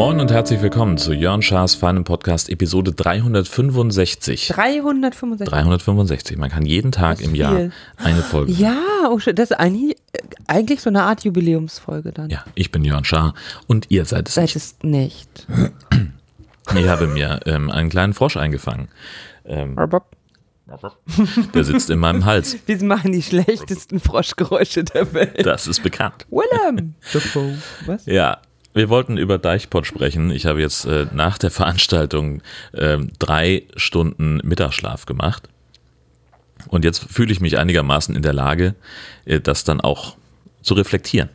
Moin und herzlich willkommen zu Jörn Schaas feinem Podcast Episode 365. 365. 365. Man kann jeden Tag im Jahr eine Folge. Ja, oh, das ist eigentlich, eigentlich so eine Art Jubiläumsfolge dann. Ja, ich bin Jörn Schaar und ihr seid es Seid nicht. es nicht. Ich habe mir ähm, einen kleinen Frosch eingefangen. Ähm, der sitzt in meinem Hals. Wir machen die schlechtesten Froschgeräusche der Welt. Das ist bekannt. Willem. Was? Ja, wir wollten über Deichpot sprechen. Ich habe jetzt äh, nach der Veranstaltung ähm, drei Stunden Mittagsschlaf gemacht. Und jetzt fühle ich mich einigermaßen in der Lage, äh, das dann auch zu reflektieren.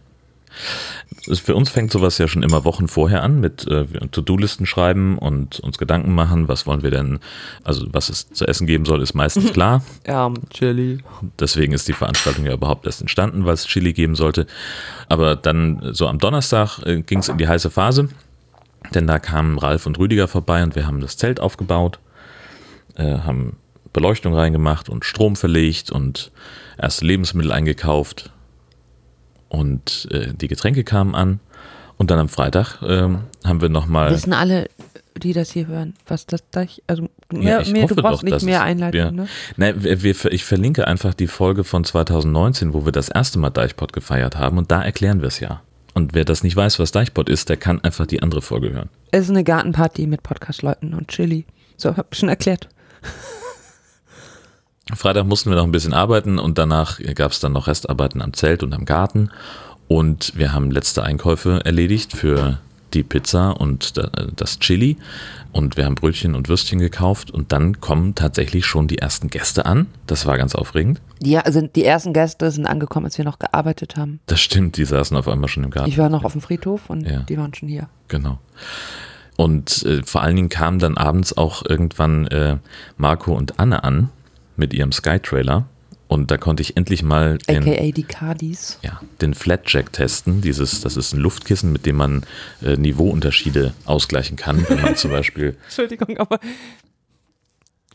Für uns fängt sowas ja schon immer Wochen vorher an mit äh, To-Do-Listen schreiben und uns Gedanken machen, was wollen wir denn, also was es zu essen geben soll, ist meistens klar. Ja, Chili. Deswegen ist die Veranstaltung ja überhaupt erst entstanden, weil es Chili geben sollte. Aber dann so am Donnerstag äh, ging es in die heiße Phase, denn da kamen Ralf und Rüdiger vorbei und wir haben das Zelt aufgebaut, äh, haben Beleuchtung reingemacht und Strom verlegt und erste Lebensmittel eingekauft und äh, die Getränke kamen an. Und dann am Freitag ähm, haben wir nochmal. Wissen alle, die das hier hören, was das da also Ja, mehr, ich mehr, du brauchst doch, nicht mehr Einleitung, ja. ne? Nein, wir, wir, ich verlinke einfach die Folge von 2019, wo wir das erste Mal Deichpot gefeiert haben und da erklären wir es ja. Und wer das nicht weiß, was Deichpot ist, der kann einfach die andere Folge hören. Es ist eine Gartenparty mit Podcast-Leuten und Chili. So, hab ich schon erklärt. Freitag mussten wir noch ein bisschen arbeiten und danach gab es dann noch Restarbeiten am Zelt und am Garten. Und wir haben letzte Einkäufe erledigt für die Pizza und da- das Chili. Und wir haben Brötchen und Würstchen gekauft. Und dann kommen tatsächlich schon die ersten Gäste an. Das war ganz aufregend. Ja, also die ersten Gäste sind angekommen, als wir noch gearbeitet haben. Das stimmt, die saßen auf einmal schon im Garten. Ich war noch auf dem Friedhof und Ja. die waren schon hier. Genau. Und äh, vor allen Dingen kamen dann abends auch irgendwann äh, Marco und Anne an mit ihrem Sky-Trailer. Und da konnte ich endlich mal den, AKA die Cardis. ja, den Flatjack testen. Dieses, das ist ein Luftkissen, mit dem man äh, Niveauunterschiede ausgleichen kann. Wenn man zum Beispiel, Entschuldigung, aber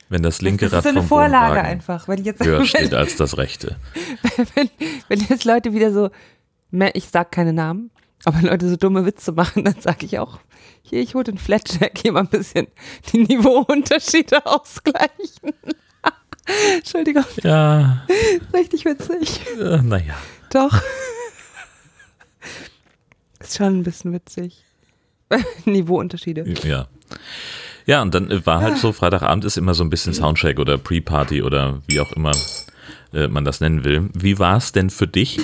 wenn das linke das Rad ist so eine vom Vorlage einfach. Wenn jetzt, höher wenn, steht als das rechte. wenn, wenn jetzt Leute wieder so, ich sag keine Namen, aber Leute so dumme Witze machen, dann sage ich auch, hier, ich hole den Flatjack, hier mal ein bisschen die Niveauunterschiede ausgleichen. Entschuldigung, Ja, richtig witzig. äh, naja. Doch. Ist schon ein bisschen witzig. Niveauunterschiede. Ja. Ja, und dann äh, war halt so, Freitagabend ist immer so ein bisschen Soundcheck oder Pre-Party oder wie auch immer äh, man das nennen will. Wie war es denn für dich?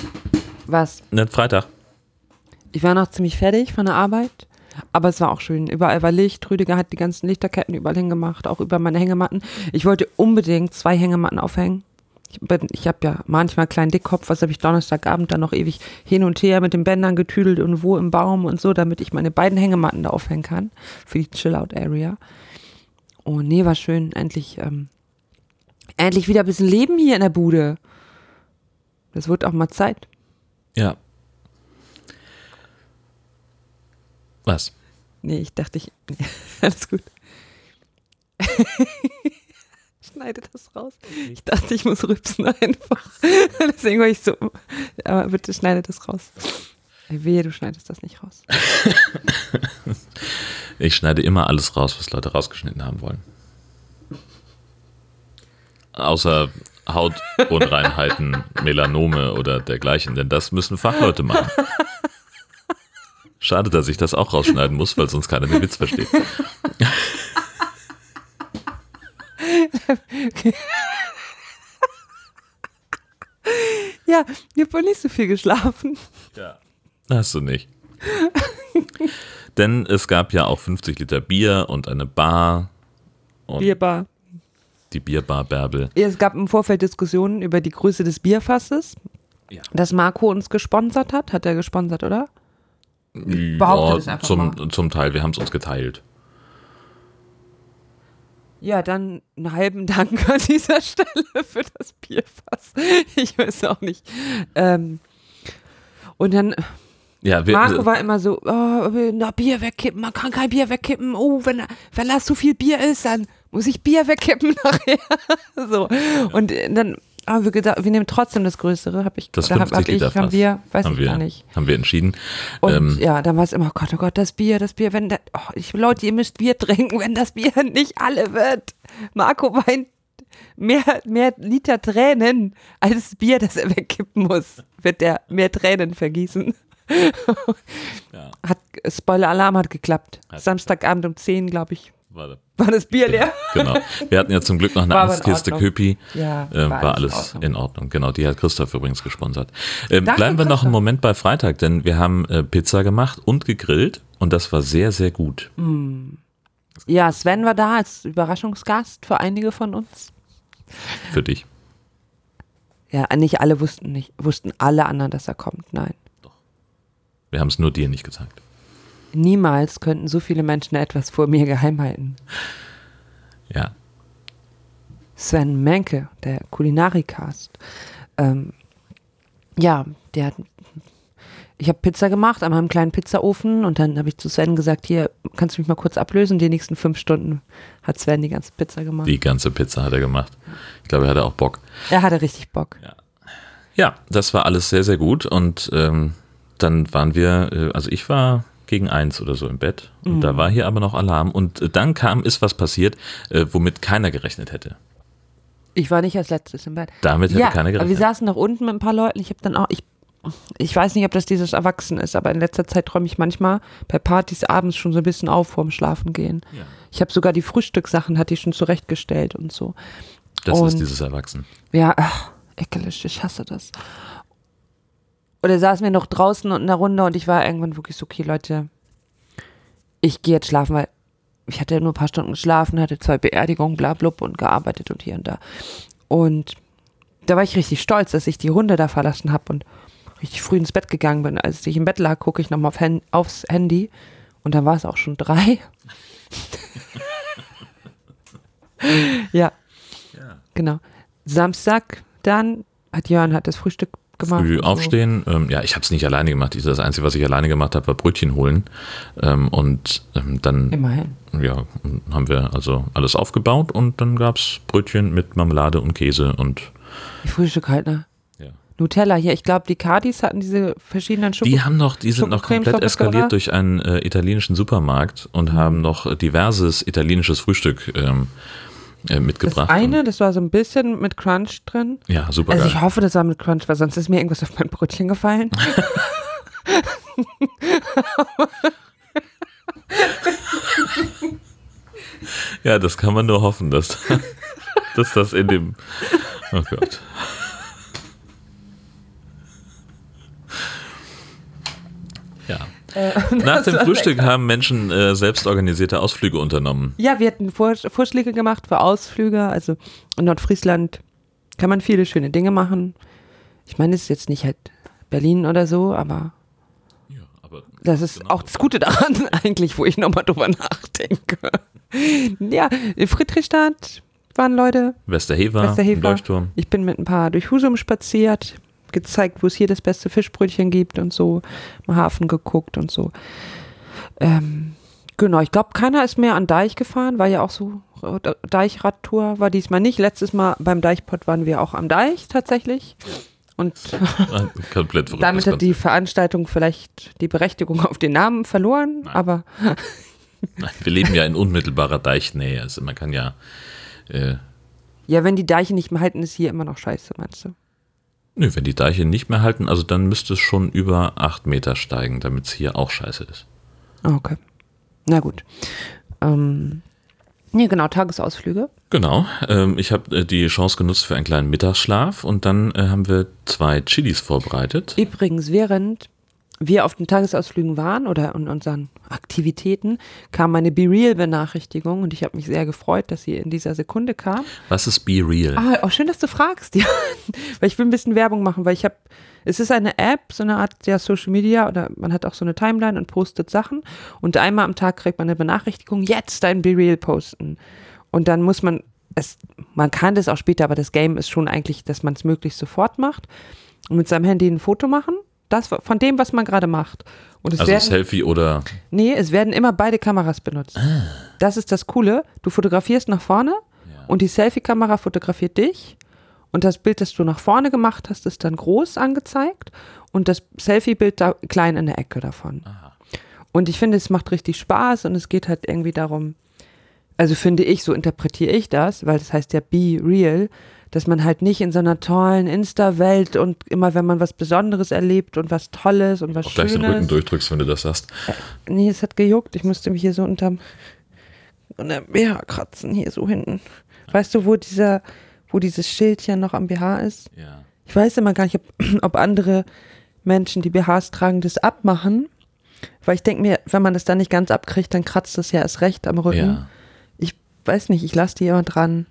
Was? Ne, Freitag. Ich war noch ziemlich fertig von der Arbeit, aber es war auch schön. Überall war Licht. Rüdiger hat die ganzen Lichterketten überall hingemacht, auch über meine Hängematten. Ich wollte unbedingt zwei Hängematten aufhängen. Ich, ich habe ja manchmal einen kleinen Dickkopf, was habe ich Donnerstagabend dann noch ewig hin und her mit den Bändern getüdelt und wo im Baum und so, damit ich meine beiden Hängematten da aufhängen kann für die Chill-Out-Area. Oh nee, war schön. Endlich, ähm, endlich wieder ein bisschen Leben hier in der Bude. Das wird auch mal Zeit. Ja. Was? Nee, ich dachte, ich. Nee, alles gut. Schneide das raus. Ich dachte, ich muss rübsen einfach. Deswegen war ich so. Aber bitte schneide das raus. Wehe, du schneidest das nicht raus. Ich schneide immer alles raus, was Leute rausgeschnitten haben wollen. Außer Hautunreinheiten, Melanome oder dergleichen, denn das müssen Fachleute machen. Schade, dass ich das auch rausschneiden muss, weil sonst keiner den Witz versteht. Ja, ich habe wohl nicht so viel geschlafen. Ja. Hast du nicht. Denn es gab ja auch 50 Liter Bier und eine Bar und Bierbar. die Bierbar Bärbel. Ja, Es gab im Vorfeld Diskussionen über die Größe des Bierfasses, Ja. das Marco uns gesponsert hat. Hat er gesponsert, oder? Behaupte es einfach zum, zum Teil, wir haben es uns geteilt. Ja, dann einen halben Dank an dieser Stelle für das Bierfass. Ich weiß auch nicht. Ähm, und dann, Ja, wir, Marco war immer so, oh, na, Bier wegkippen, man kann kein Bier wegkippen. Oh, wenn, wenn das zu viel Bier ist, dann muss ich Bier wegkippen nachher. so. Und dann haben wir gedacht, wir nehmen trotzdem das Größere, habe ich, Das oder hab, 50 hab ich, Liter haben Fass. wir, weiß haben ich wir, gar nicht. Haben wir entschieden. Und Ähm, ja, dann war es immer, Gott, oh Gott, das Bier, das Bier, wenn, da, oh, ich, Leute, ihr müsst Bier trinken, wenn das Bier nicht alle wird. Marco weint mehr, mehr Liter Tränen als Bier, das er wegkippen muss, wird er mehr Tränen vergießen. ja, Hat, Spoiler-Alarm hat geklappt. Hat Samstagabend um 10, glaube ich, warte. war das Bier leer. Genau. Wir hatten ja zum Glück noch eine Ordnung. Köpi. Ja, Ähm, war war alles in in Ordnung. Genau, die hat Christoph übrigens gesponsert. Danke, bleiben wir noch einen Moment bei Freitag, denn wir haben äh, Pizza gemacht und gegrillt und das war sehr, sehr gut. Ja, Sven war da als Überraschungsgast für einige von uns. Für dich. Ja, nicht alle wussten nicht, wussten alle anderen, dass er kommt. Nein. Wir haben es nur dir nicht gesagt. Niemals könnten so viele Menschen etwas vor mir geheim halten. Ja. Sven Menke, der Kulinarikast. Ähm, ja, der hat. Ich habe Pizza gemacht an meinem kleinen Pizzaofen und dann habe ich zu Sven gesagt, hier, kannst du mich mal kurz ablösen? Die nächsten fünf Stunden hat Sven die ganze Pizza gemacht. Die ganze Pizza hat er gemacht. Ich glaube, er hatte auch Bock. Er hatte richtig Bock. Ja, das war alles sehr, sehr gut und ähm, dann waren wir, äh, also ich war gegen eins oder so im Bett und Mhm. da war hier aber noch Alarm und äh, dann kam, ist was passiert, äh, womit keiner gerechnet hätte. Ich war nicht als letztes im Bett. Damit hätte ja, keiner aber wir gerechnet. saßen noch unten mit ein paar Leuten. Ich habe dann auch, ich, ich weiß nicht, ob das dieses Erwachsen ist, aber in letzter Zeit träume ich manchmal bei Partys abends schon so ein bisschen auf vorm Schlafen gehen. Ja. Ich habe sogar die Frühstückssachen, hatte ich schon zurechtgestellt und so. Das ist und- dieses Erwachsen. Ja, ach, ekelig, ich hasse das. Oder saßen wir noch draußen und in der Runde und ich war irgendwann wirklich so, okay, Leute, ich gehe jetzt schlafen, weil ich hatte nur ein paar Stunden geschlafen, hatte zwei Beerdigungen, bla blub und gearbeitet und hier und da. Und da war ich richtig stolz, dass ich die Runde da verlassen habe und richtig früh ins Bett gegangen bin. Als ich im Bett lag, gucke ich nochmal auf Hen aufs Handy und dann war es auch schon drei. ja, Ja. genau. Samstag dann hat Jörn hat das Frühstück gemacht. Früh und so. aufstehen. Ähm, ja, ich habe es nicht alleine gemacht. Ich- Das Einzige, was ich alleine gemacht habe, war Brötchen holen. Ähm, und ähm, dann Immerhin. ja, haben wir also alles aufgebaut und dann gab es Brötchen mit Marmelade und Käse und Die Frühstück halt, ne? ja. Nutella hier. Ich glaube, die Cardis hatten diese verschiedenen Schoko. Die haben noch, die sind noch komplett eskaliert durch einen äh, italienischen Supermarkt und haben noch diverses italienisches Frühstück äh, das mitgebracht. eine, das war so ein bisschen mit Crunch drin. Ja, super Also ich hoffe, das war mit Crunch, weil sonst ist mir irgendwas auf mein Brötchen gefallen. Ja, das kann man nur hoffen, dass, dass das in dem. Oh Gott. Ja. Nach dem Frühstück haben Menschen äh, selbstorganisierte Ausflüge unternommen. Ja, wir hatten Vor Vorschläge gemacht für Ausflüge. Also in Nordfriesland kann man viele schöne Dinge machen. Ich meine, es ist jetzt nicht halt Berlin oder so, aber das ist Genau. auch das Gute daran eigentlich, wo ich nochmal drüber nachdenke. Ja, in Friedrichstadt waren Leute, Westerhever, Westerhever. Leuchtturm. Ich bin mit ein paar durch Husum spaziert, gezeigt, wo es hier das beste Fischbrötchen gibt und so, am Hafen geguckt und so. Ähm, genau, ich glaube, keiner ist mehr an Deich gefahren, war ja auch so Deichradtour, war diesmal nicht. Letztes Mal beim Deichpott waren wir auch am Deich tatsächlich. Und Komplett verrückt. damit hat die Veranstaltung vielleicht die Berechtigung auf den Namen verloren, Nein. aber Nein, wir leben ja in unmittelbarer Deichnähe. Also man kann ja. Äh, ja, wenn die Deiche nicht mehr halten, ist hier immer noch scheiße, meinst du? Nö, wenn die Deiche nicht mehr halten, also dann müsste es schon über acht Meter steigen, damit es hier auch scheiße ist. Okay. Na gut. Ähm, nee, genau, Tagesausflüge. Genau. Ähm, ich habe äh, die Chance genutzt für einen kleinen Mittagsschlaf und dann äh, haben wir zwei Chilis vorbereitet. Übrigens, während wir auf den Tagesausflügen waren oder in unseren Aktivitäten, kam meine Be Real-Benachrichtigung und ich habe mich sehr gefreut, dass sie in dieser Sekunde kam. Was ist Be Real? Ah, auch schön, dass du fragst, ja. weil ich will ein bisschen Werbung machen, weil ich habe, es ist eine App, so eine Art ja, Social Media oder man hat auch so eine Timeline und postet Sachen und einmal am Tag kriegt man eine Benachrichtigung, jetzt dein Be Real posten. Und dann muss man es, man kann das auch später, aber das Game ist schon eigentlich, dass man es möglichst sofort macht und mit seinem Handy ein Foto machen Das von dem, was man gerade macht. Und es Also werden, Selfie oder nee, es werden immer beide Kameras benutzt. Das ist das Coole. Du fotografierst nach vorne und die Selfie-Kamera fotografiert dich. Und das Bild, das du nach vorne gemacht hast, ist dann groß angezeigt und das Selfie-Bild da klein in der Ecke davon. Und ich finde, es macht richtig Spaß und es geht halt irgendwie darum, also finde ich, so interpretiere ich das, weil das heißt ja be real, dass man halt nicht in so einer tollen Insta-Welt und immer, wenn man was Besonderes erlebt und was Tolles und was auch gleich den Schönes. Rücken durchdrückst, wenn du das sagst. Nee, es hat gejuckt. Ich musste mich hier so unterm, unterm BH kratzen, hier so hinten. Weißt du, wo dieser, wo dieses Schildchen noch am BH ist? Ja. Ich weiß immer gar nicht, ob, ob andere Menschen, die BHs tragen, das abmachen. Weil ich denke mir, wenn man das dann nicht ganz abkriegt, dann kratzt das ja erst recht am Rücken. ja. Ich weiß nicht, ich lasse die immer dran.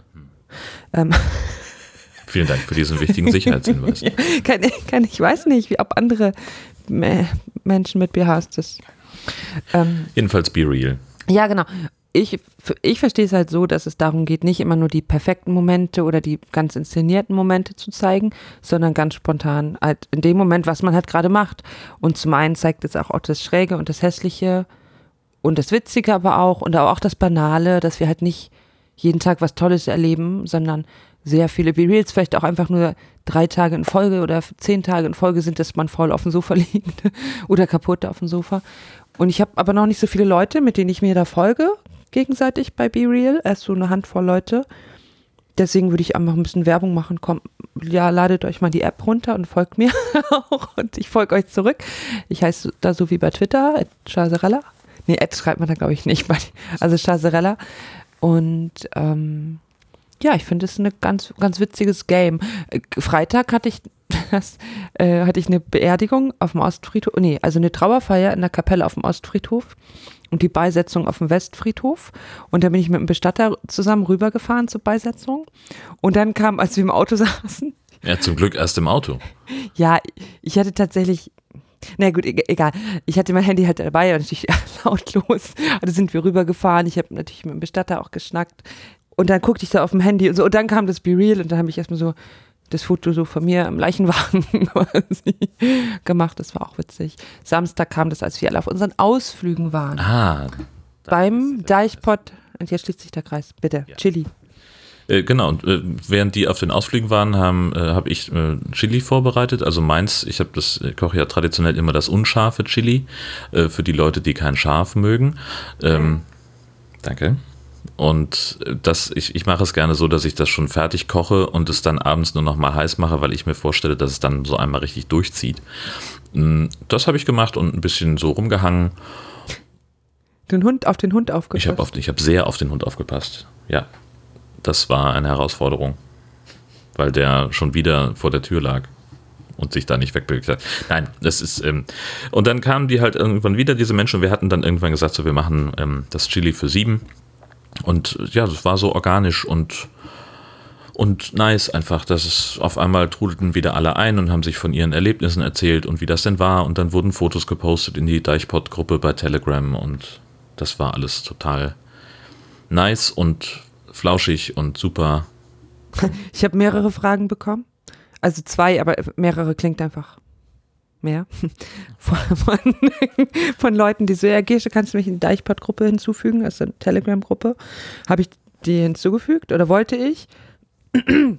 Ähm, Vielen Dank für diesen wichtigen Sicherheitshinweis. kann, kann, ich weiß nicht, wie, ob andere äh, Menschen mit BHs das. Ähm, Jedenfalls be real. Ja, genau. Ich, ich verstehe es halt so, dass es darum geht, nicht immer nur die perfekten Momente oder die ganz inszenierten Momente zu zeigen, sondern ganz spontan halt in dem Moment, was man halt gerade macht. Und zum einen zeigt es auch, auch das Schräge und das Hässliche und das Witzige aber auch und auch das Banale, dass wir halt nicht jeden Tag was Tolles erleben, sondern sehr viele B-Reels, vielleicht auch einfach nur drei Tage in Folge oder zehn Tage in Folge sind, dass man faul auf dem Sofa liegt oder kaputt auf dem Sofa. Und ich habe aber noch nicht so viele Leute, mit denen ich mir da folge, gegenseitig bei BeReal, erst so eine Handvoll Leute. Deswegen würde ich einfach ein bisschen Werbung machen. Komm, ja, ladet euch mal die App runter und folgt mir auch. Und ich folge euch zurück. Ich heiße da so wie bei Twitter, Chazerella. Nee, Ad schreibt man da, glaube ich, nicht. Also Chazerella. Und ähm, ja, ich finde es ein ganz, ganz witziges Game. Freitag hatte ich das, äh, hatte ich eine Beerdigung auf dem Ostfriedhof, nee, also eine Trauerfeier in der Kapelle auf dem Ostfriedhof und die Beisetzung auf dem Westfriedhof. Und da bin ich mit einem Bestatter zusammen rübergefahren zur Beisetzung. Und dann kam, als wir im Auto saßen. Ja, zum Glück erst im Auto. Ja, ich hatte tatsächlich. Na gut, egal. Ich hatte mein Handy halt dabei und natürlich lautlos. Also sind wir rübergefahren. Ich habe natürlich mit dem Bestatter auch geschnackt. Und dann guckte ich so auf dem Handy und so. Und dann kam das Be Real und dann habe ich erstmal so das Foto so von mir im Leichenwagen quasi gemacht. Das war auch witzig. Samstag kam das, als wir alle auf unseren Ausflügen waren. Ah. Beim Deichpot. Und jetzt schließt sich der Kreis. Bitte, ja. Chili. Äh, genau, und äh, während die auf den Ausflügen waren, haben, äh, habe ich Chili vorbereitet. Also meins, ich habe das, ich koche ja traditionell immer das unscharfe Chili äh, für die Leute, die kein Scharf mögen. Ähm, danke. Und das, ich, ich mache es gerne so, dass ich das schon fertig koche und es dann abends nur noch mal heiß mache, weil ich mir vorstelle, dass es dann so einmal richtig durchzieht. Das habe ich gemacht und ein bisschen so rumgehangen. Den Hund auf den Hund aufgepasst. Ich habe auf, ich hab sehr auf den Hund aufgepasst. Ja, das war eine Herausforderung, weil der schon wieder vor der Tür lag und sich da nicht wegbewegt hat. Nein, das ist. Ähm, und dann kamen die halt irgendwann wieder, diese Menschen. Und wir hatten dann irgendwann gesagt, so, wir machen ähm, das Chili für sieben. Und ja, das war so organisch und, und nice einfach, dass es auf einmal trudelten wieder alle ein und haben sich von ihren Erlebnissen erzählt und wie das denn war. Und dann wurden Fotos gepostet in die Deichpot-Gruppe bei Telegram und das war alles total nice und flauschig und super. Ich habe mehrere Fragen bekommen. Also zwei, aber mehrere klingt einfach mehr. Von, von, von Leuten, die so, ja, Gesche, kannst du mich in die Deichpot-Gruppe hinzufügen, also eine Telegram-Gruppe. Habe ich die hinzugefügt oder wollte ich?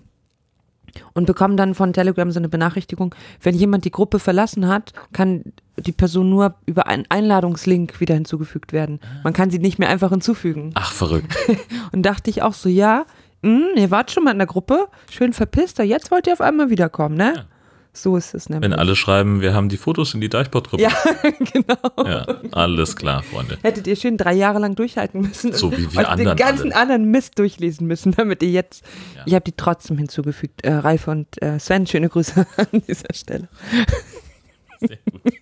Und bekomme dann von Telegram so eine Benachrichtigung, wenn jemand die Gruppe verlassen hat, kann die Person nur über einen Einladungslink wieder hinzugefügt werden. Man kann sie nicht mehr einfach hinzufügen. Ach, verrückt. Und dachte ich auch so, ja, mh, ihr wart schon mal in der Gruppe, schön verpisst, jetzt wollt ihr auf einmal wiederkommen, ne? Ja. So ist es nämlich. Wenn alle schreiben, wir haben die Fotos in die Deichpot-Gruppe. Ja, genau. Ja, alles klar, Freunde. Hättet ihr schön drei Jahre lang durchhalten müssen. So wie wir anderen. den ganzen alle. anderen Mist durchlesen müssen, damit ihr jetzt. Ja. Ich habe die trotzdem hinzugefügt. Äh, Ralf und äh, Sven, schöne Grüße an dieser Stelle. Sehr gut.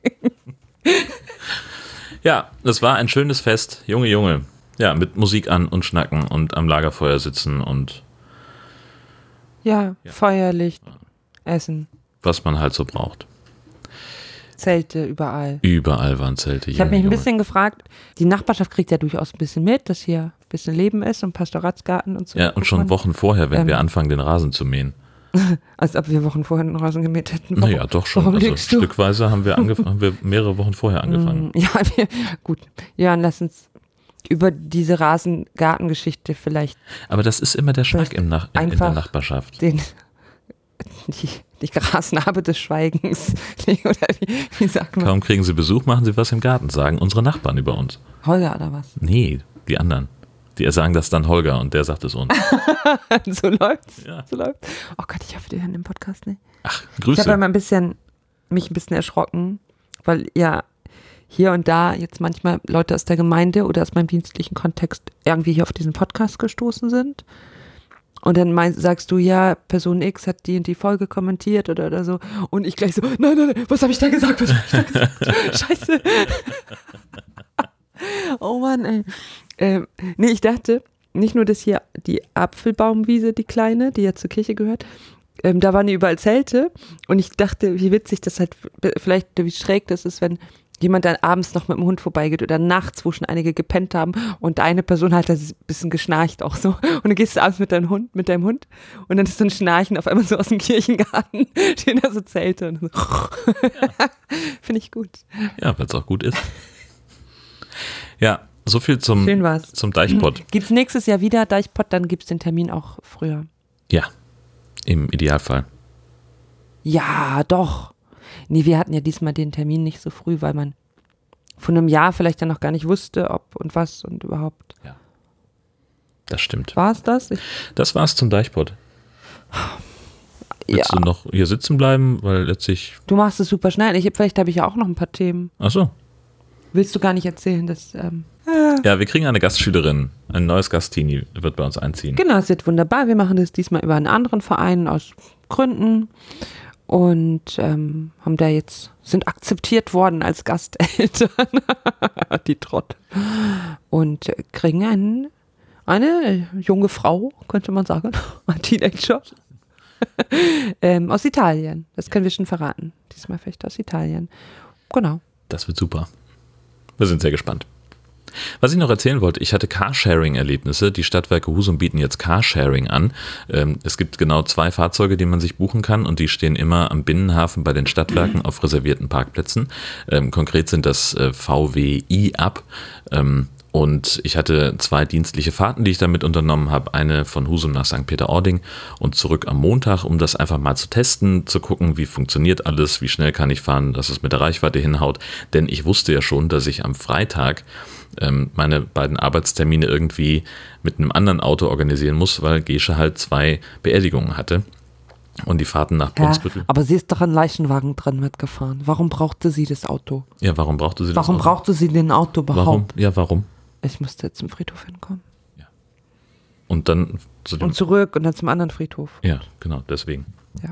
ja, es war ein schönes Fest. Junge, Junge. Ja, mit Musik an und Schnacken und am Lagerfeuer sitzen und. Ja, ja. Feuerlicht, Essen was man halt so braucht. Zelte überall. Überall waren Zelte. Ich habe mich ein bisschen gefragt, die Nachbarschaft kriegt ja durchaus ein bisschen mit, dass hier ein bisschen Leben ist und Pastoratsgarten und so. Ja, und schon Wochen vorher, wenn ähm, wir anfangen, den Rasen zu mähen. Als ob wir Wochen vorher den Rasen gemäht hätten. Warum- Naja, doch schon. Also stückweise haben wir, haben wir mehrere Wochen vorher angefangen. Mm, Ja, wir, gut. Ja, lass uns über diese Rasengartengeschichte vielleicht Aber das ist immer der Schnack im Nach in, der Nachbarschaft. den die, die Grasnarbe des Schweigens oder wie, wie sagt man? Kaum kriegen sie Besuch, machen sie was im Garten, sagen unsere Nachbarn über uns. Holger oder was? Nee, die anderen. Die sagen das dann Holger und der sagt es uns. so läuft's. Ja. So läuft's. Oh Gott, ich hoffe, die hören den Podcast nicht. Ach, Ich habe Grüße. immer ein bisschen, mich ein bisschen erschrocken, weil ja hier und da jetzt manchmal Leute aus der Gemeinde oder aus meinem dienstlichen Kontext irgendwie hier auf diesen Podcast gestoßen sind. Und dann mein, sagst du, ja, Person X hat die und die Folge kommentiert oder, oder so. Und ich gleich so, nein, nein, nein, was habe ich da gesagt? Was hab ich da gesagt? Scheiße. oh Mann, ey. Ähm, nee, ich dachte, nicht nur, dass hier die Apfelbaumwiese, die kleine, die ja zur Kirche gehört, ähm, da waren überall Zelte und ich dachte, wie witzig das halt, vielleicht wie schräg das ist, wenn jemand dann abends noch mit dem Hund vorbeigeht oder nachts, wo schon einige gepennt haben und eine Person hat da ein bisschen geschnarcht auch so und du gehst abends mit deinem Hund, mit deinem Hund und dann ist so ein Schnarchen auf einmal so aus dem Kirchengarten, stehen da so Zelte und so. Finde ich gut. Ja, weil es auch gut ist. Ja, so viel zum, zum Deichpot. Gibt's nächstes Jahr wieder Deichpot, dann gibt's den Termin auch früher. Ja, im Idealfall. Ja, doch. Nee, wir hatten ja diesmal den Termin nicht so früh, weil man von einem Jahr vielleicht dann noch gar nicht wusste, ob und was und überhaupt. Das stimmt. War es das? Ich, Das war's zum Deichpot. Willst ja, du noch hier sitzen bleiben? Weil letztlich. du machst es super schnell. Ich, vielleicht habe ich ja auch noch ein paar Themen. Ach so. Willst du gar nicht erzählen, dass. Ähm, Ja, wir kriegen eine Gastschülerin. Ein neues Gastini wird bei uns einziehen. genau, es wird wunderbar. Wir machen das diesmal über einen anderen Verein aus Gründen und ähm, haben da jetzt sind akzeptiert worden als Gasteltern. Die Trott. Und kriegen einen, eine junge Frau, könnte man sagen, ein Teenager. ähm, aus Italien. Das können wir schon verraten. Diesmal vielleicht aus Italien. Genau. Das wird super. Wir sind sehr gespannt. Was ich noch erzählen wollte, ich hatte Carsharing-Erlebnisse. Die Stadtwerke Husum bieten jetzt Carsharing an. Ähm, es gibt genau zwei Fahrzeuge, die man sich buchen kann und die stehen immer am Binnenhafen bei den Stadtwerken auf reservierten Parkplätzen. Ähm, konkret sind das äh, VW i-Up. Ähm, und ich hatte zwei dienstliche Fahrten, die ich damit unternommen habe. Eine von Husum nach St. Peter-Ording und zurück am Montag, um das einfach mal zu testen, zu gucken, wie funktioniert alles, wie schnell kann ich fahren, dass es mit der Reichweite hinhaut. Denn ich wusste ja schon, dass ich am Freitag ähm, meine beiden Arbeitstermine irgendwie mit einem anderen Auto organisieren muss, weil Gesche halt zwei Beerdigungen hatte. Und die Fahrten nach Ja, Brunsbüttel. aber sie ist doch an Leichenwagen drin mitgefahren. Warum brauchte sie das Auto? Ja, warum brauchte sie das? Warum Auto? brauchte sie den Auto überhaupt? Warum? Ja, warum? Ich musste jetzt zum Friedhof hinkommen. Und dann zu dem Und zurück und dann zum anderen Friedhof. Ja, genau, deswegen. Ja.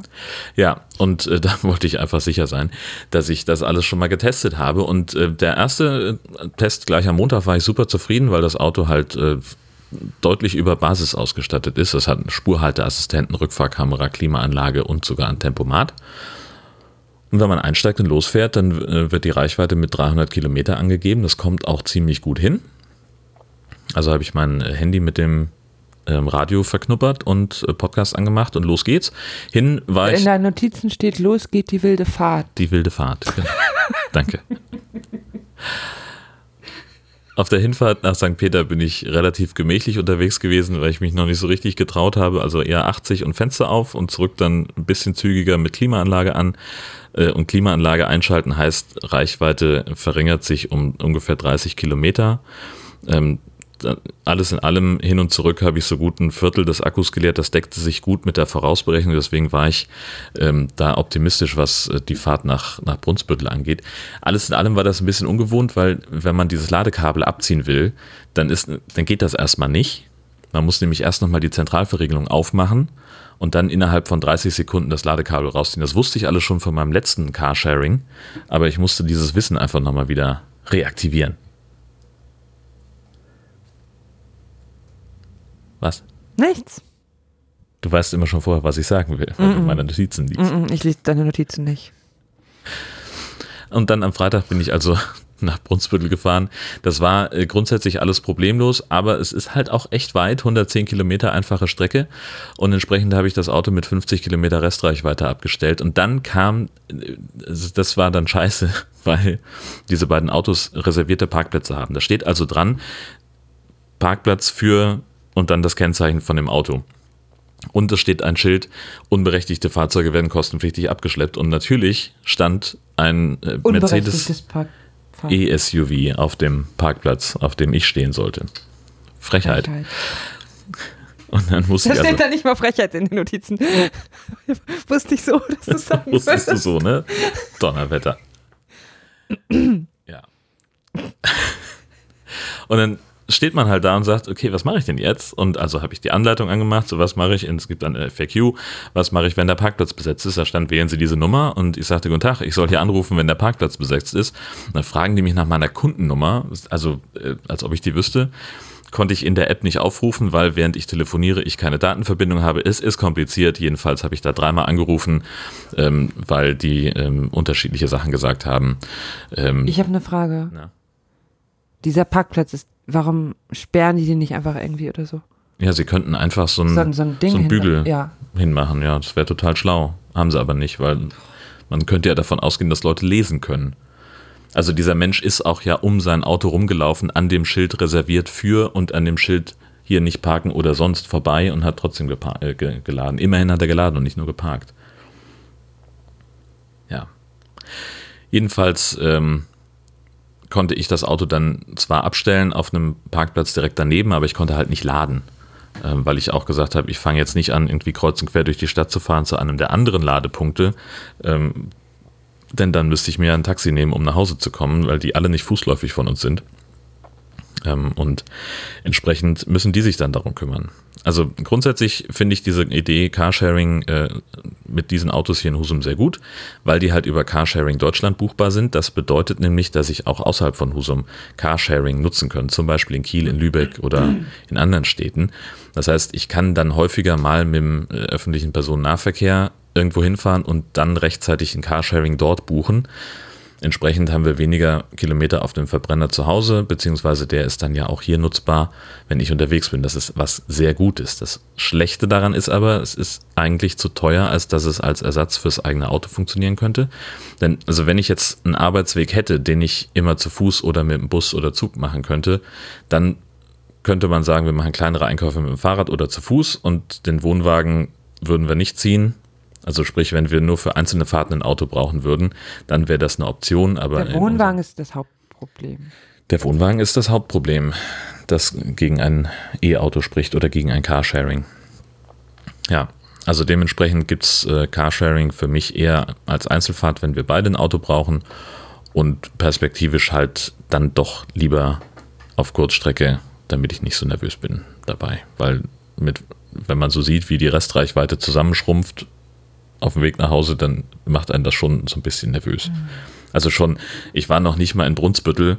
Ja, und äh, da wollte ich einfach sicher sein, dass ich das alles schon mal getestet habe. Und äh, der erste äh, Test gleich am Montag war ich super zufrieden, weil das Auto halt äh, deutlich über Basis ausgestattet ist. Es hat einen Spurhalteassistenten, Rückfahrkamera, Klimaanlage und sogar ein Tempomat. Und wenn man einsteigt und losfährt, dann äh, wird die Reichweite mit 300 Kilometer angegeben. Das kommt auch ziemlich gut hin. Also habe ich mein Handy mit dem Radio verknuppert und äh, Podcast angemacht und los geht's. Hin war In deinen Notizen steht, los geht die wilde Fahrt. die wilde Fahrt. Genau. Danke. Auf der Hinfahrt nach St. Peter bin ich relativ gemächlich unterwegs gewesen, weil ich mich noch nicht so richtig getraut habe. Also eher 80 und Fenster auf und zurück dann ein bisschen zügiger mit Klimaanlage an. Äh, Und Klimaanlage einschalten heißt, Reichweite verringert sich um ungefähr 30 Kilometer. Alles in allem hin und zurück habe ich so gut ein Viertel des Akkus geleert. Das deckte sich gut mit der Vorausberechnung. Deswegen war ich ähm, da optimistisch, was äh, die Fahrt nach, nach Brunsbüttel angeht. Alles in allem war das ein bisschen ungewohnt, weil wenn man dieses Ladekabel abziehen will, dann, ist, dann geht das erstmal nicht. Man muss nämlich erst nochmal die Zentralverriegelung aufmachen und dann innerhalb von 30 Sekunden das Ladekabel rausziehen. Das wusste ich alles schon von meinem letzten Carsharing, aber ich musste dieses Wissen einfach nochmal wieder reaktivieren. Was? Nichts. Du weißt immer schon vorher, was ich sagen will, weil du in meinen Notizen liest. Mm-mm, Ich lese deine Notizen nicht. Und dann am Freitag bin ich also nach Brunsbüttel gefahren. Das war äh, grundsätzlich alles problemlos, aber es ist halt auch echt weit, 110 Kilometer einfache Strecke und entsprechend habe ich das Auto mit 50 Kilometer Restreichweite abgestellt und dann kam, äh, das war dann scheiße, weil diese beiden Autos reservierte Parkplätze haben. Da steht also dran, Parkplatz für und dann das Kennzeichen von dem Auto. Und es steht ein Schild, unberechtigte Fahrzeuge werden kostenpflichtig abgeschleppt. Und natürlich stand ein äh, Mercedes E-SUV auf dem Parkplatz, auf dem ich stehen sollte. Frechheit. Frechheit. Und dann musste Da ich steht also, da nicht mal Frechheit in den Notizen. Wusste ich so, dass du sagen wusstest du so, ne? Donnerwetter. ja. Und dann steht man halt da und sagt, okay, was mache ich denn jetzt? Und also habe ich die Anleitung angemacht, so was mache ich, es gibt dann FAQ, was mache ich, wenn der Parkplatz besetzt ist? Da stand, wählen Sie diese Nummer und ich sagte, guten Tag, ich soll hier anrufen, wenn der Parkplatz besetzt ist. Und dann fragen die mich nach meiner Kundennummer, also äh, als ob ich die wüsste. Konnte ich in der App nicht aufrufen, weil während ich telefoniere, ich keine Datenverbindung habe. Es ist kompliziert. Jedenfalls habe ich da dreimal angerufen, ähm, weil die ähm, unterschiedliche Sachen gesagt haben. Ähm, Ich habe eine Frage. na. Dieser Parkplatz ist, warum sperren die den nicht einfach irgendwie oder so? Ja, sie könnten einfach so ein, So so ein Ding so ein hin- Bügel Ja. hinmachen. Ja, das wäre total schlau. Haben sie aber nicht, weil man könnte ja davon ausgehen, dass Leute lesen können. Also dieser Mensch ist auch ja um sein Auto rumgelaufen, an dem Schild reserviert für und an dem Schild hier nicht parken oder sonst vorbei und hat trotzdem äh, ge geladen. Immerhin hat er geladen und nicht nur geparkt. Ja. Jedenfalls ähm, konnte ich das Auto dann zwar abstellen auf einem Parkplatz direkt daneben, aber ich konnte halt nicht laden, ähm, weil ich auch gesagt habe, ich fange jetzt nicht an, irgendwie kreuz und quer durch die Stadt zu fahren zu einem der anderen Ladepunkte, ähm, denn dann müsste ich mir ein Taxi nehmen, um nach Hause zu kommen, weil die alle nicht fußläufig von uns sind. Ähm, und entsprechend müssen die sich dann darum kümmern. Also grundsätzlich finde ich diese Idee Carsharing äh, mit diesen Autos hier in Husum sehr gut, weil die halt über Carsharing Deutschland buchbar sind. Das bedeutet nämlich, dass ich auch außerhalb von Husum Carsharing nutzen kann, zum Beispiel in Kiel, in Lübeck oder in anderen Städten. Das heißt, ich kann dann häufiger mal mit dem äh, öffentlichen Personennahverkehr irgendwo hinfahren und dann rechtzeitig ein Carsharing dort buchen. Entsprechend haben wir weniger Kilometer auf dem Verbrenner zu Hause, beziehungsweise der ist dann ja auch hier nutzbar, wenn ich unterwegs bin. Das ist was sehr Gutes. Das Schlechte daran ist aber, es ist eigentlich zu teuer, als dass es als Ersatz fürs eigene Auto funktionieren könnte. Denn, also wenn ich jetzt einen Arbeitsweg hätte, den ich immer zu Fuß oder mit dem Bus oder Zug machen könnte, dann könnte man sagen, wir machen kleinere Einkäufe mit dem Fahrrad oder zu Fuß und den Wohnwagen würden wir nicht ziehen. Also sprich, wenn wir nur für einzelne Fahrten ein Auto brauchen würden, dann wäre das eine Option. Aber Der Wohnwagen ist das Hauptproblem. der Wohnwagen ist das Hauptproblem, das gegen ein E-Auto spricht oder gegen ein Carsharing. Ja, also dementsprechend gibt es äh, Carsharing für mich eher als Einzelfahrt, wenn wir beide ein Auto brauchen und perspektivisch halt dann doch lieber auf Kurzstrecke, damit ich nicht so nervös bin dabei. Weil mit, wenn man so sieht, wie die Restreichweite zusammenschrumpft auf dem Weg nach Hause, dann macht einen das schon so ein bisschen nervös. Also schon, ich war noch nicht mal in Brunsbüttel,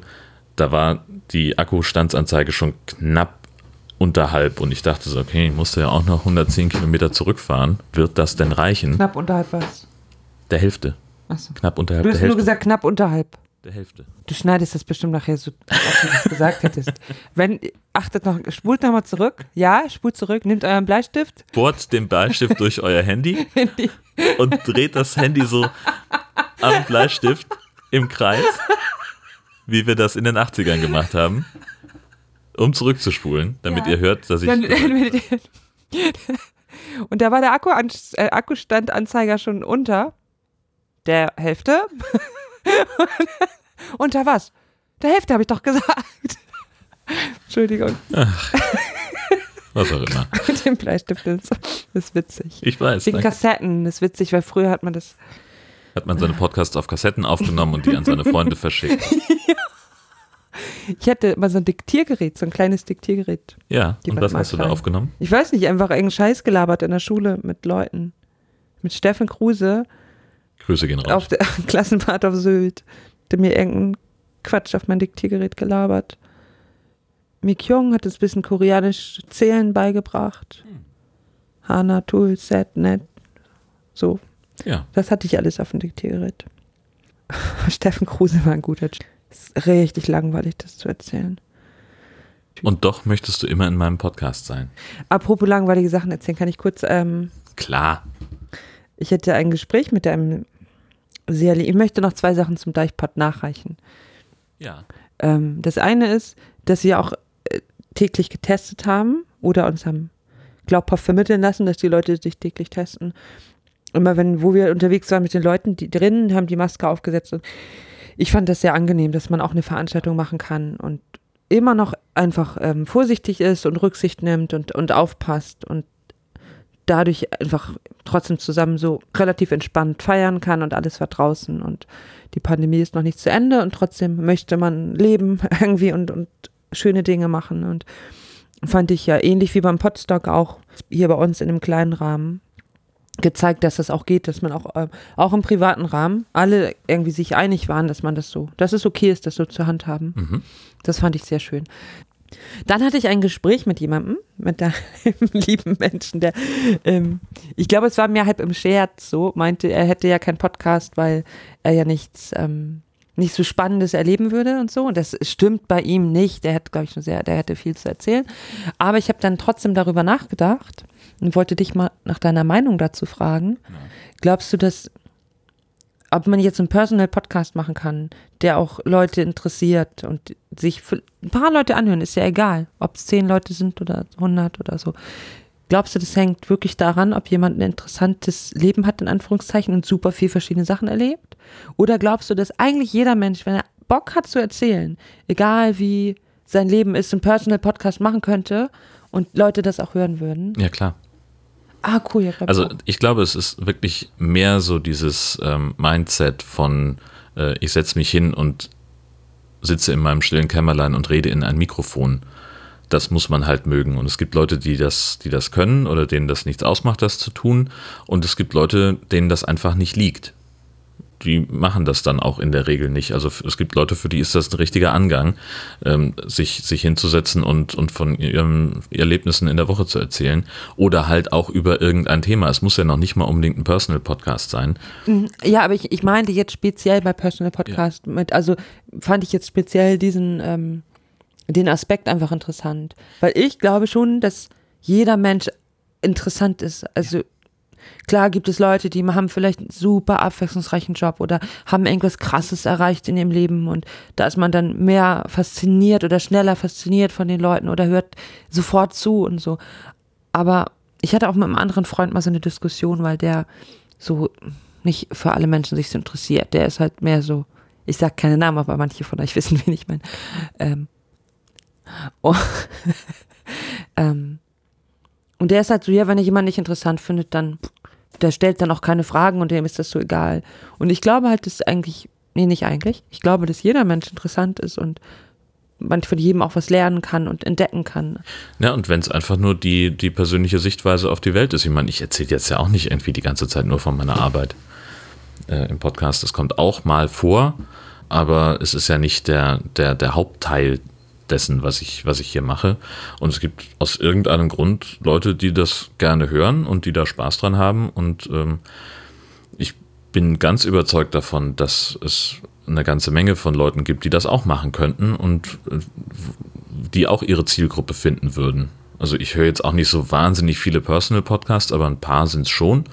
da war die Akkustandsanzeige schon knapp unterhalb und ich dachte so, okay, ich musste ja auch noch 110 Kilometer zurückfahren. Wird das denn reichen? Knapp unterhalb was? Der Hälfte. Achso. Knapp unterhalb Du der hast nur Hälfte. gesagt, knapp unterhalb. Der Hälfte. Du schneidest das bestimmt nachher so, als du das gesagt hättest. Wenn, achtet noch, spult nochmal zurück. Ja, spult zurück, nehmt euren Bleistift. Bohrt den Bleistift durch euer Handy Handy. und dreht das Handy so am Bleistift im Kreis, wie wir das in den 80ern gemacht haben, um zurückzuspulen, damit Ja. ihr hört, dass ich. Dann, und da war der Akku äh, Akkustandanzeiger schon unter der Hälfte. unter was? Der Hälfte habe ich doch gesagt. Entschuldigung, was auch immer. mit dem Bleistift ist, ist witzig. Ich weiß. Wegen Danke. Kassetten ist witzig, weil früher hat man das. Hat man seine Podcasts auf Kassetten aufgenommen und die an seine Freunde verschickt. Ich hatte immer so ein Diktiergerät, so ein kleines Diktiergerät. Ja, Die und was mal hast du da aufgenommen? Ich weiß nicht, einfach irgendeinen Scheiß gelabert in der Schule mit Leuten. Mit Steffen Kruse Grüße gehen raus. auf der Klassenfahrt auf Sylt. Der mir irgendeinen Quatsch auf mein Diktiergerät gelabert. Mick Jong hat ein bisschen koreanisch Zählen beigebracht. Hana, Tul, Set, Net. So, Ja, das hatte ich alles auf dem Diktiergerät. Steffen Kruse war ein guter. Sch- ist richtig langweilig, das zu erzählen. Und doch möchtest du immer in meinem Podcast sein. Apropos langweilige Sachen erzählen, kann ich kurz. Ähm, Klar. ich hätte ein Gespräch mit einem sehr. Ich möchte noch zwei Sachen zum Deichpot nachreichen. Ja. Ähm, das eine ist, dass sie auch äh, täglich getestet haben oder uns haben glaubhaft vermitteln lassen, dass die Leute sich täglich testen. Immer wenn, wo wir unterwegs waren mit den Leuten, die drinnen haben die Maske aufgesetzt und ich fand das sehr angenehm, dass man auch eine Veranstaltung machen kann und immer noch einfach ähm, vorsichtig ist und Rücksicht nimmt und, und aufpasst und dadurch einfach trotzdem zusammen so relativ entspannt feiern kann und alles war draußen und die Pandemie ist noch nicht zu Ende und trotzdem möchte man leben irgendwie und, und schöne Dinge machen und fand ich ja ähnlich wie beim Podstock auch hier bei uns in einem kleinen Rahmen gezeigt, dass das auch geht, dass man auch, äh, auch im privaten Rahmen alle irgendwie sich einig waren, dass man das so, dass es okay ist, das so zu handhaben. Mhm. Das fand ich sehr schön. Dann hatte ich ein Gespräch mit jemandem, mit einem lieben Menschen, der, ähm, ich glaube, es war mir halb im Scherz so, meinte, er hätte ja keinen Podcast, weil er ja nichts, ähm, nicht so Spannendes erleben würde und so. Und das stimmt bei ihm nicht. Der hat, glaube ich, schon sehr, der hätte viel zu erzählen. Aber ich habe dann trotzdem darüber nachgedacht und wollte dich mal nach deiner Meinung dazu fragen. Glaubst du, dass ob man jetzt einen Personal Podcast machen kann, der auch Leute interessiert und sich für ein paar Leute anhören, ist ja egal, ob es zehn Leute sind oder 100 oder so. Glaubst du, das hängt wirklich daran, ob jemand ein interessantes Leben hat, in Anführungszeichen, und super viel verschiedene Sachen erlebt? Oder glaubst du, dass eigentlich jeder Mensch, wenn er Bock hat zu erzählen, egal wie sein Leben ist, einen Personal Podcast machen könnte und Leute das auch hören würden? Ja, klar. Ah, cool. Ja, Also ich glaube, es ist wirklich mehr so dieses ähm, Mindset von, äh, ich setze mich hin und sitze in meinem stillen Kämmerlein und rede in ein Mikrofon. Das muss man halt mögen. Und es gibt Leute, die das, die das können oder denen das nichts ausmacht, das zu tun. Und es gibt Leute, denen das einfach nicht liegt. Die machen das dann auch in der Regel nicht. Also es gibt Leute, für die ist das ein richtiger Angang, ähm, sich, sich hinzusetzen und, und von ihren Erlebnissen in der Woche zu erzählen. Oder halt auch über irgendein Thema. Es muss ja noch nicht mal unbedingt ein Personal-Podcast sein. Ja, aber ich, ich meinte jetzt speziell bei Personal Podcast mit, also fand ich jetzt speziell diesen, ähm, den Aspekt einfach interessant. Weil ich glaube schon, dass jeder Mensch interessant ist. Also klar gibt es Leute, die haben vielleicht einen super abwechslungsreichen Job oder haben irgendwas krasses erreicht in ihrem Leben und da ist man dann mehr fasziniert oder schneller fasziniert von den Leuten oder hört sofort zu und so. Aber ich hatte auch mit einem anderen Freund mal so eine Diskussion, weil der so nicht für alle Menschen sich so interessiert. Der ist halt mehr so, ich sag keine Namen, aber manche von euch wissen, wen ich meine. Ähm, oh, ähm, und der ist halt so, ja, wenn er jemanden nicht interessant findet, dann, der stellt dann auch keine Fragen und dem ist das so egal. Und ich glaube halt, dass eigentlich, nee, nicht eigentlich, ich glaube, dass jeder Mensch interessant ist und man von jedem auch was lernen kann und entdecken kann. Ja, und wenn es einfach nur die, die persönliche Sichtweise auf die Welt ist. Ich meine, ich erzähle jetzt ja auch nicht irgendwie die ganze Zeit nur von meiner Arbeit äh, im Podcast. Das kommt auch mal vor, aber es ist ja nicht der, der, der Hauptteil dessen, was ich, was ich hier mache. Und es gibt aus irgendeinem Grund Leute, die das gerne hören und die da Spaß dran haben. Und ähm, ich bin ganz überzeugt davon, dass es eine ganze Menge von Leuten gibt, die das auch machen könnten und äh, die auch ihre Zielgruppe finden würden. Also ich höre jetzt auch nicht so wahnsinnig viele Personal-Podcasts, aber ein paar sind es schon.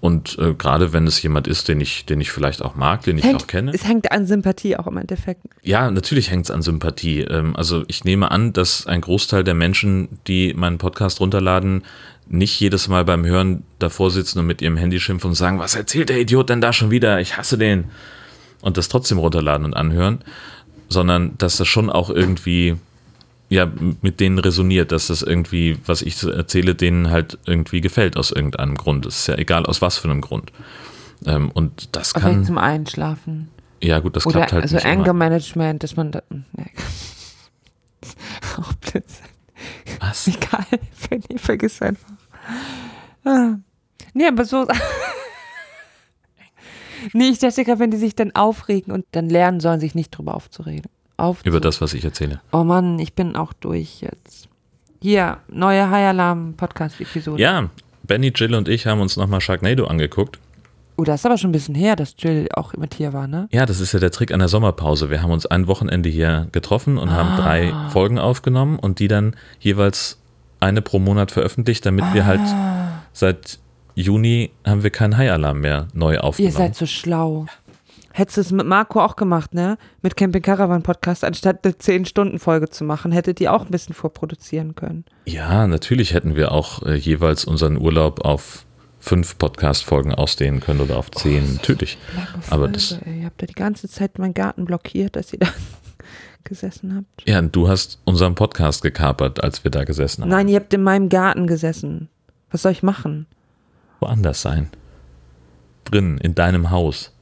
Und äh, gerade wenn es jemand ist, den ich, den ich vielleicht auch mag, den ich Hängt, auch kenne. Es hängt an Sympathie auch im Endeffekt. Ja, natürlich hängt es an Sympathie. Ähm, Also ich nehme an, dass ein Großteil der Menschen, die meinen Podcast runterladen, nicht jedes Mal beim Hören davor sitzen und mit ihrem Handy schimpfen und sagen, was erzählt der Idiot denn da schon wieder? Ich hasse den. Und das trotzdem runterladen und anhören, sondern dass das schon auch irgendwie ja, mit denen resoniert, dass das irgendwie, was ich erzähle, denen halt irgendwie gefällt aus irgendeinem Grund. Es ist ja egal, aus was für einem Grund. Ähm, und das Vielleicht kann, zum Einschlafen. ja gut, das Oder klappt halt also nicht Anger immer. Management, dass man da, nee. auch Blödsinn. Was? Egal, nee, vergiss einfach. Ah. Nee, aber so. nee, ich dachte gerade, wenn die sich dann aufregen und dann lernen sollen, sich nicht drüber aufzuregen. Auf Über das, was ich erzähle. Oh Mann, ich bin auch durch jetzt. Hier, neue High Alarm Podcast-Episode. Ja, Benny, Jill und ich haben uns nochmal Sharknado angeguckt. Oh, das ist aber schon ein bisschen her, dass Jill auch mit hier war, ne? Ja, das ist ja der Trick an der Sommerpause. Wir haben uns ein Wochenende hier getroffen und haben Ah. drei Folgen aufgenommen und die dann jeweils eine pro Monat veröffentlicht, damit wir halt Ah. seit Juni haben wir keinen High-Alarm mehr neu Ihr aufgenommen. seid so schlau. Hättest du es mit Marco auch gemacht, ne? Mit Camping Caravan Podcast, anstatt eine 10-Stunden-Folge zu machen, hättet ihr auch ein bisschen vorproduzieren können. ja, natürlich hätten wir auch äh, jeweils unseren Urlaub auf fünf Podcast-Folgen ausdehnen können oder auf zehn. natürlich. Lange Aber das- ey. Ihr habt ja die ganze Zeit meinen Garten blockiert, dass ihr da gesessen habt. Ja, du hast unseren Podcast gekapert, als wir da gesessen haben. Nein, ihr habt in meinem Garten gesessen. Was soll ich machen? Woanders sein. Drin, in deinem Haus.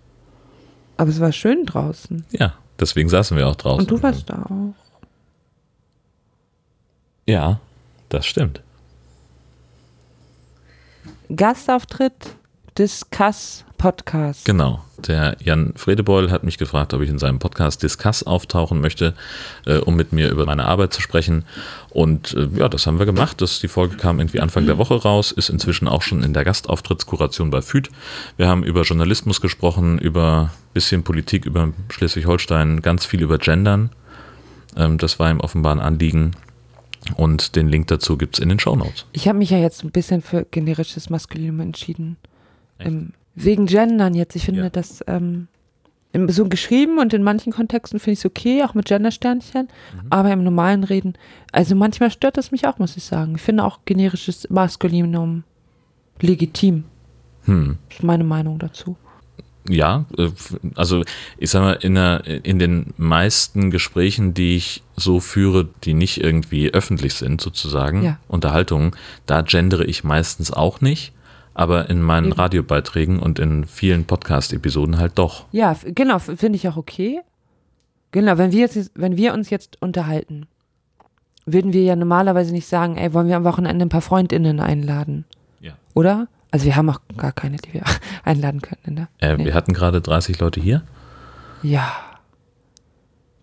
Aber es war schön draußen. Ja, deswegen saßen wir auch draußen. Und du warst da auch. Ja, das stimmt. Gastauftritt Discuss Podcast. Genau. Der Jan Fredebeul hat mich gefragt, ob ich in seinem Podcast Discuss auftauchen möchte, äh, um mit mir über meine Arbeit zu sprechen. Und äh, ja, das haben wir gemacht. Das, die Folge kam irgendwie Anfang der Woche raus, ist inzwischen auch schon in der Gastauftrittkuration bei FÜD. Wir haben über Journalismus gesprochen, über bisschen Politik, über Schleswig-Holstein, ganz viel über Gendern. Ähm, das war ihm offenbar ein Anliegen. Und den Link dazu gibt es in den Shownotes. Ich habe mich ja jetzt ein bisschen für generisches Maskulinum entschieden. Ähm, wegen Gendern jetzt. Ich finde Ja. das ähm, so geschrieben und in manchen Kontexten finde ich es okay, auch mit Gendersternchen. Mhm. Aber im normalen Reden, also manchmal stört das mich auch, muss ich sagen. Ich finde auch generisches Maskulinum legitim. Hm. Das ist meine Meinung dazu. Ja, äh, also ich sag mal, in, der, in den meisten Gesprächen, die ich so führe, die nicht irgendwie öffentlich sind, sozusagen, Ja. Unterhaltungen, da gendere ich meistens auch nicht, aber in meinen Eben. Radiobeiträgen und in vielen Podcast-Episoden halt doch. Ja, genau, finde ich auch okay. Genau, wenn wir, jetzt, wenn wir uns jetzt unterhalten, würden wir ja normalerweise nicht sagen, ey, wollen wir am Wochenende ein paar FreundInnen einladen, Ja. oder? Also wir haben auch gar keine, die wir einladen könnten, ne? Äh, Nee. Wir hatten gerade 30 Leute hier. Ja.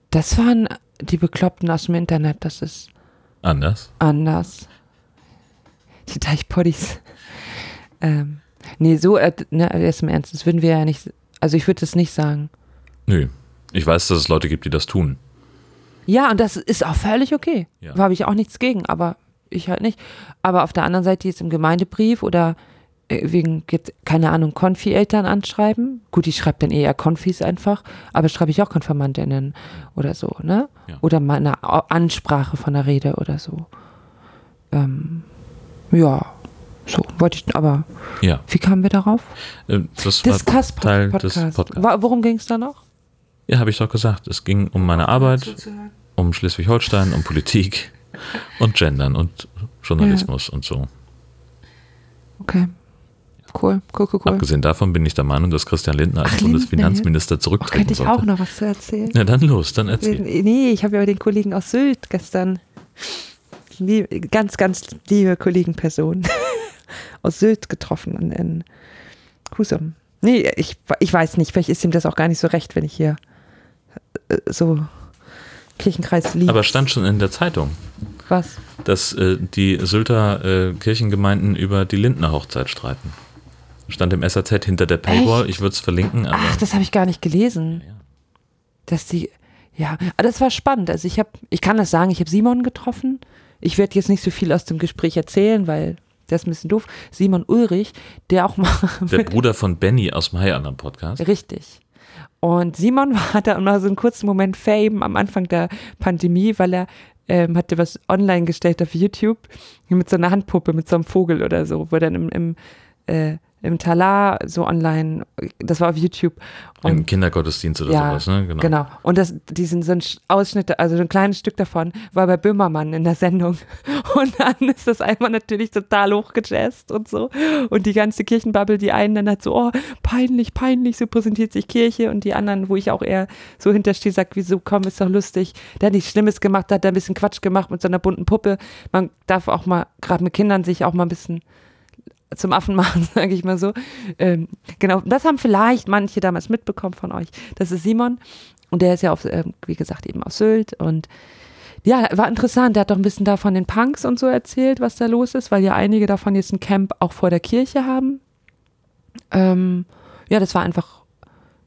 Das waren die Bekloppten aus dem Internet, das ist Anders. anders. Die Deichpoddies. Ähm, nee, so, äh, ne, jetzt im Ernst, das würden wir ja nicht, also ich würde das nicht sagen. Nö. Ich weiß, dass es Leute gibt, die das tun. Ja, und das ist auch völlig okay. Ja. Da habe ich auch nichts gegen, aber ich halt nicht. Aber auf der anderen Seite jetzt im Gemeindebrief oder äh, wegen, jetzt, keine Ahnung, Konfi-Eltern anschreiben. Gut, ich schreibe dann eher Konfis einfach, aber schreibe ich auch Konfirmandinnen oder so, ne? Ja. Oder mal eine Ansprache von der Rede oder so. Ähm, ja, so wollte ich, aber Ja. wie kamen wir darauf? Äh, Das war Discuss Teil des Podcast. Podcasts. Wa- Worum ging es da noch? Ja, habe ich doch gesagt. Es ging um meine Arbeit, um Schleswig-Holstein, um Politik und Gendern und Journalismus und so. Okay. Cool, cool, cool, cool. Abgesehen davon bin ich der Meinung, dass Christian Lindner als Ach, Lindner Bundesfinanzminister Oh, zurücktreten könnte ich sollte. auch noch was zu erzählen? Ja, dann los, dann erzähl. Nee, ich habe ja den Kollegen aus Sylt gestern, lieb, ganz, ganz liebe Kollegenperson aus Sylt getroffen in, in Husum. Nee, ich, ich weiß nicht, vielleicht ist ihm das auch gar nicht so recht, wenn ich hier äh, so Kirchenkreis liebe. Aber stand schon in der Zeitung, Was? dass äh, die Sylter äh, Kirchengemeinden über die Lindner Hochzeit streiten. Stand im SAZ hinter der Paywall. Echt? Ich würde es verlinken, aber Ach, das habe ich gar nicht gelesen. Ja. Dass die, ja, aber das war spannend. Also ich habe, ich kann das sagen, ich habe Simon getroffen. Ich werde jetzt nicht so viel aus dem Gespräch erzählen, weil der ist ein bisschen doof. Simon Ulrich, der auch mal der Bruder von Benny aus dem High Alarm Podcast. Richtig. Und Simon hatte auch mal so einen kurzen Moment Fame am Anfang der Pandemie, weil er ähm, hatte was online gestellt auf YouTube mit so einer Handpuppe, mit so einem Vogel oder so, wo er dann im, im, äh, im Talar so online, das war auf YouTube. Im Und Kindergottesdienst oder ja, sowas, ne? Genau. Genau. Und das, diesen so ein Sch- Ausschnitt, also so ein kleines Stück davon, war bei Böhmermann in der Sendung. Und dann ist das einmal natürlich total hochgejazzt und so. Und die ganze Kirchenbubble, die einen dann hat so, oh, peinlich, peinlich, so präsentiert sich Kirche. Und die anderen, wo ich auch eher so hinterstehe, sagt, wieso, komm, ist doch lustig. Der hat nichts Schlimmes gemacht, der hat da ein bisschen Quatsch gemacht mit so einer bunten Puppe. Man darf auch mal, gerade mit Kindern, sich auch mal ein bisschen zum Affen machen, sage ich mal so. Ähm, genau, das haben vielleicht manche damals mitbekommen von euch. Das ist Simon und der ist ja, auf, ähm, wie gesagt, eben aus Sylt und ja, war interessant. Der hat doch ein bisschen da von den Punks und so erzählt, was da los ist, weil ja einige davon jetzt ein Camp auch vor der Kirche haben. Ähm, ja, das war einfach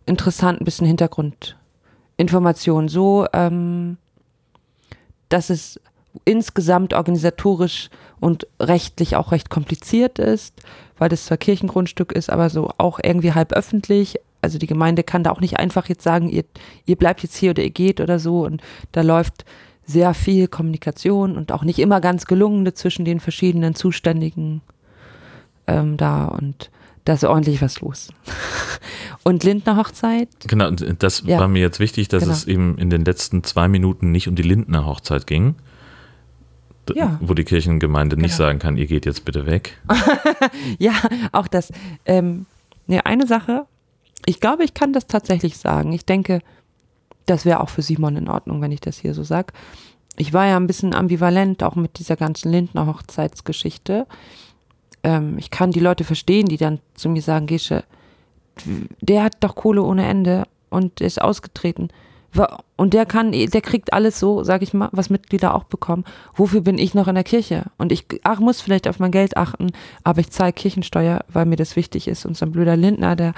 interessant, ein bisschen Hintergrundinformation. So, ähm, dass es insgesamt organisatorisch und rechtlich auch recht kompliziert ist, weil das zwar Kirchengrundstück ist, aber so auch irgendwie halb öffentlich. Also die Gemeinde kann da auch nicht einfach jetzt sagen, ihr, ihr bleibt jetzt hier oder ihr geht oder so. Und da läuft sehr viel Kommunikation und auch nicht immer ganz gelungene zwischen den verschiedenen Zuständigen ähm, da und da ist ordentlich was los. und Lindner Hochzeit? Genau, das ja. war mir jetzt wichtig, dass genau. es eben in den letzten zwei Minuten nicht um die Lindner Hochzeit ging. Ja. Wo die Kirchengemeinde genau. nicht sagen kann, ihr geht jetzt bitte weg. ja, auch das. Ähm, ne, eine Sache, ich glaube, ich kann das tatsächlich sagen. Ich denke, das wäre auch für Simon in Ordnung, wenn ich das hier so sage. Ich war ja ein bisschen ambivalent auch mit dieser ganzen Lindner Hochzeitsgeschichte. Ähm, ich kann die Leute verstehen, die dann zu mir sagen, Gesche, der hat doch Kohle ohne Ende und ist ausgetreten. Und der kann, der kriegt alles so, sag ich mal, was Mitglieder auch bekommen. Wofür bin ich noch in der Kirche? Und ich ach, muss vielleicht auf mein Geld achten, aber ich zahle Kirchensteuer, weil mir das wichtig ist. Und so ein blöder Lindner, der,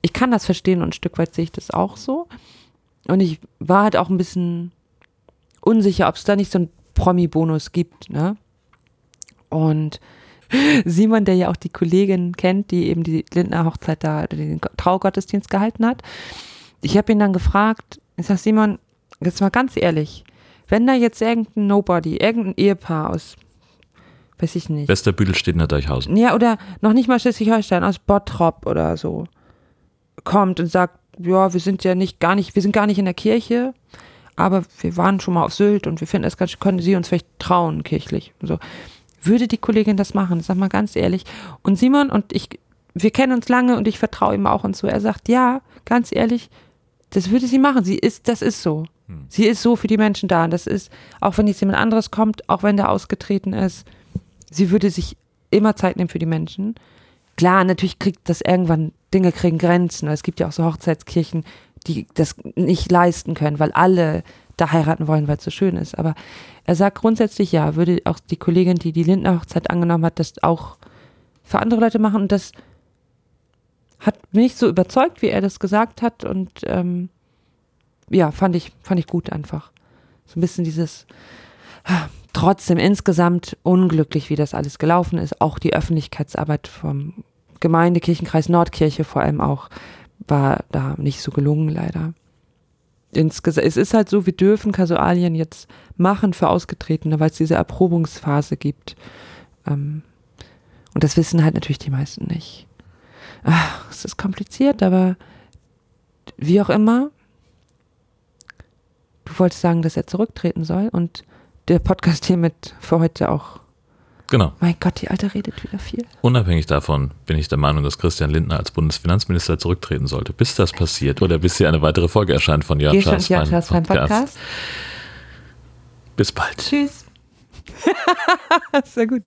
ich kann das verstehen und ein Stück weit sehe ich das auch so. Und ich war halt auch ein bisschen unsicher, ob es da nicht so einen Promi-Bonus gibt, ne? Und Simon, der ja auch die Kollegin kennt, die eben die Lindner Hochzeit da, den Traugottesdienst gehalten hat. Ich habe ihn dann gefragt, ich sag Simon, jetzt mal ganz ehrlich, wenn da jetzt irgendein Nobody, irgendein Ehepaar aus, weiß ich nicht. Westerbüttel steht in der Deichhausen. Ja, oder noch nicht mal Schleswig-Holstein, aus Bottrop oder so, kommt und sagt, ja, wir sind ja nicht gar nicht, wir sind gar nicht in der Kirche, aber wir waren schon mal auf Sylt und wir finden es ganz, können Sie uns vielleicht trauen, kirchlich. So. Würde die Kollegin das machen? Sag mal ganz ehrlich. Und Simon und ich, wir kennen uns lange und ich vertraue ihm auch und so. Er sagt, ja, ganz ehrlich, das würde sie machen. Sie ist, das ist so. Hm. Sie ist so für die Menschen da. Und das ist, auch wenn jetzt jemand anderes kommt, auch wenn der ausgetreten ist, sie würde sich immer Zeit nehmen für die Menschen. Klar, natürlich kriegt das irgendwann, Dinge kriegen Grenzen. Es gibt ja auch so Hochzeitskirchen, die das nicht leisten können, weil alle da heiraten wollen, weil es so schön ist. Aber er sagt grundsätzlich ja, würde auch die Kollegin, die die Lindner Hochzeit angenommen hat, das auch für andere Leute machen. Und das hat mich so überzeugt, wie er das gesagt hat. Und ähm, ja, fand ich, fand ich gut einfach. So ein bisschen dieses, trotzdem insgesamt unglücklich, wie das alles gelaufen ist. Auch die Öffentlichkeitsarbeit vom Gemeindekirchenkreis Nordkirche vor allem auch war da nicht so gelungen, leider. Insgesamt, es ist halt so, wir dürfen Kasualien jetzt machen für Ausgetretene, weil es diese Erprobungsphase gibt. Ähm, und das wissen halt natürlich die meisten nicht. Ach, es ist kompliziert, aber wie auch immer, du wolltest sagen, dass er zurücktreten soll und der Podcast hiermit für heute auch. Genau. Mein Gott, die Alte redet wieder viel. Unabhängig davon bin ich der Meinung, dass Christian Lindner als Bundesfinanzminister zurücktreten sollte. Bis das passiert oder bis hier eine weitere Folge erscheint von Jörn Schaas Podcast. Podcast. Bis bald. Tschüss. Sehr gut.